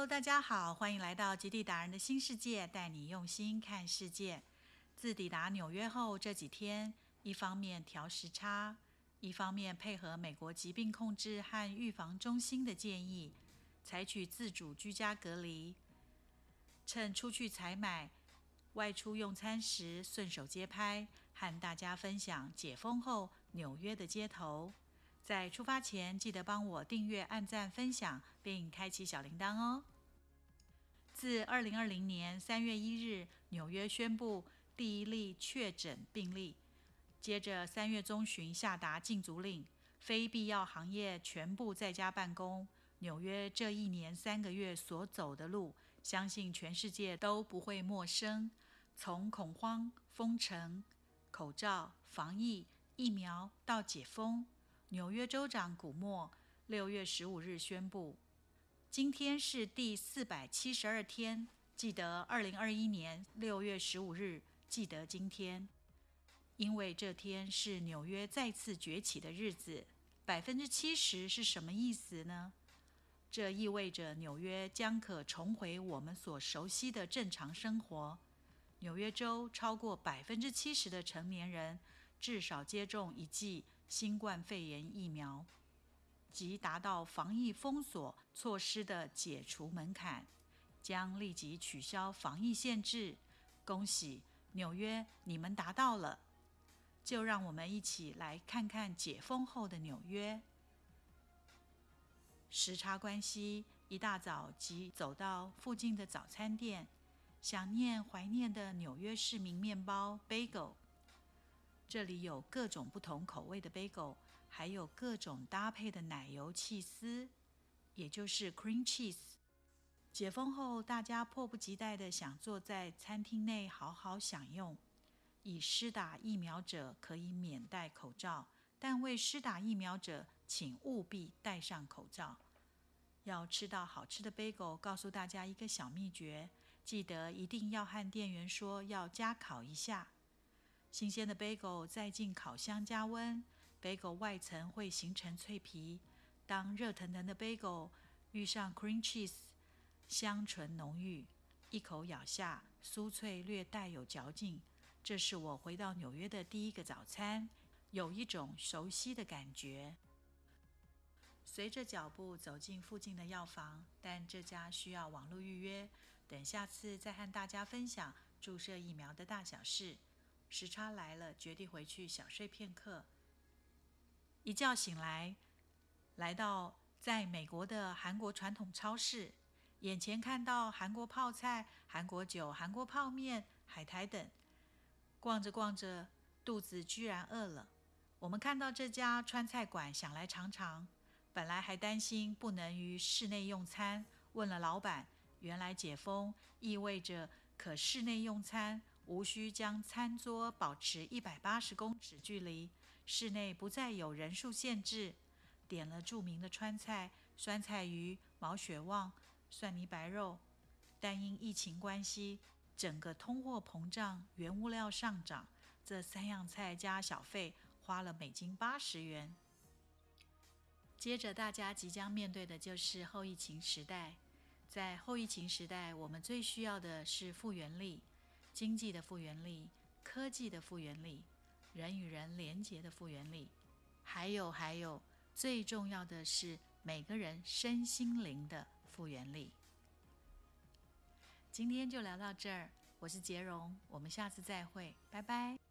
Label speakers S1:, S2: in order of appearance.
S1: Hello，大家好，欢迎来到极地达人的新世界，带你用心看世界。自抵达纽约后，这几天一方面调时差，一方面配合美国疾病控制和预防中心的建议，采取自主居家隔离。趁出去采买、外出用餐时，顺手接拍，和大家分享解封后纽约的街头。在出发前，记得帮我订阅、按赞、分享，并开启小铃铛哦。自二零二零年三月一日，纽约宣布第一例确诊病例，接着三月中旬下达禁足令，非必要行业全部在家办公。纽约这一年三个月所走的路，相信全世界都不会陌生。从恐慌、封城、口罩、防疫、疫苗到解封。纽约州长古默六月十五日宣布，今天是第四百七十二天。记得二零二一年六月十五日，记得今天，因为这天是纽约再次崛起的日子。百分之七十是什么意思呢？这意味着纽约将可重回我们所熟悉的正常生活。纽约州超过百分之七十的成年人至少接种一剂。新冠肺炎疫苗即达到防疫封锁措施的解除门槛，将立即取消防疫限制。恭喜纽约，你们达到了！就让我们一起来看看解封后的纽约。时差关系，一大早即走到附近的早餐店，想念怀念的纽约市民面包 Bagel。这里有各种不同口味的 bagel，还有各种搭配的奶油气丝，也就是 cream cheese。解封后，大家迫不及待地想坐在餐厅内好好享用。已施打疫苗者可以免戴口罩，但未施打疫苗者请务必戴上口罩。要吃到好吃的 bagel，告诉大家一个小秘诀：记得一定要和店员说要加烤一下。新鲜的 bagel 再进烤箱加温，bagel 外层会形成脆皮。当热腾腾的 bagel 遇上 cream cheese，香醇浓郁，一口咬下，酥脆略带有嚼劲。这是我回到纽约的第一个早餐，有一种熟悉的感觉。随着脚步走进附近的药房，但这家需要网络预约。等下次再和大家分享注射疫苗的大小事。时差来了，决定回去小睡片刻。一觉醒来，来到在美国的韩国传统超市，眼前看到韩国泡菜、韩国酒、韩国泡面、海苔等。逛着逛着，肚子居然饿了。我们看到这家川菜馆，想来尝尝。本来还担心不能于室内用餐，问了老板，原来解封意味着可室内用餐。无需将餐桌保持一百八十公尺距离，室内不再有人数限制。点了著名的川菜酸菜鱼、毛血旺、蒜泥白肉，但因疫情关系，整个通货膨胀、原物料上涨，这三样菜加小费花了美金八十元。接着，大家即将面对的就是后疫情时代。在后疫情时代，我们最需要的是复原力。经济的复原力、科技的复原力、人与人连结的复原力，还有还有，最重要的是每个人身心灵的复原力。今天就聊到这儿，我是杰荣，我们下次再会，拜拜。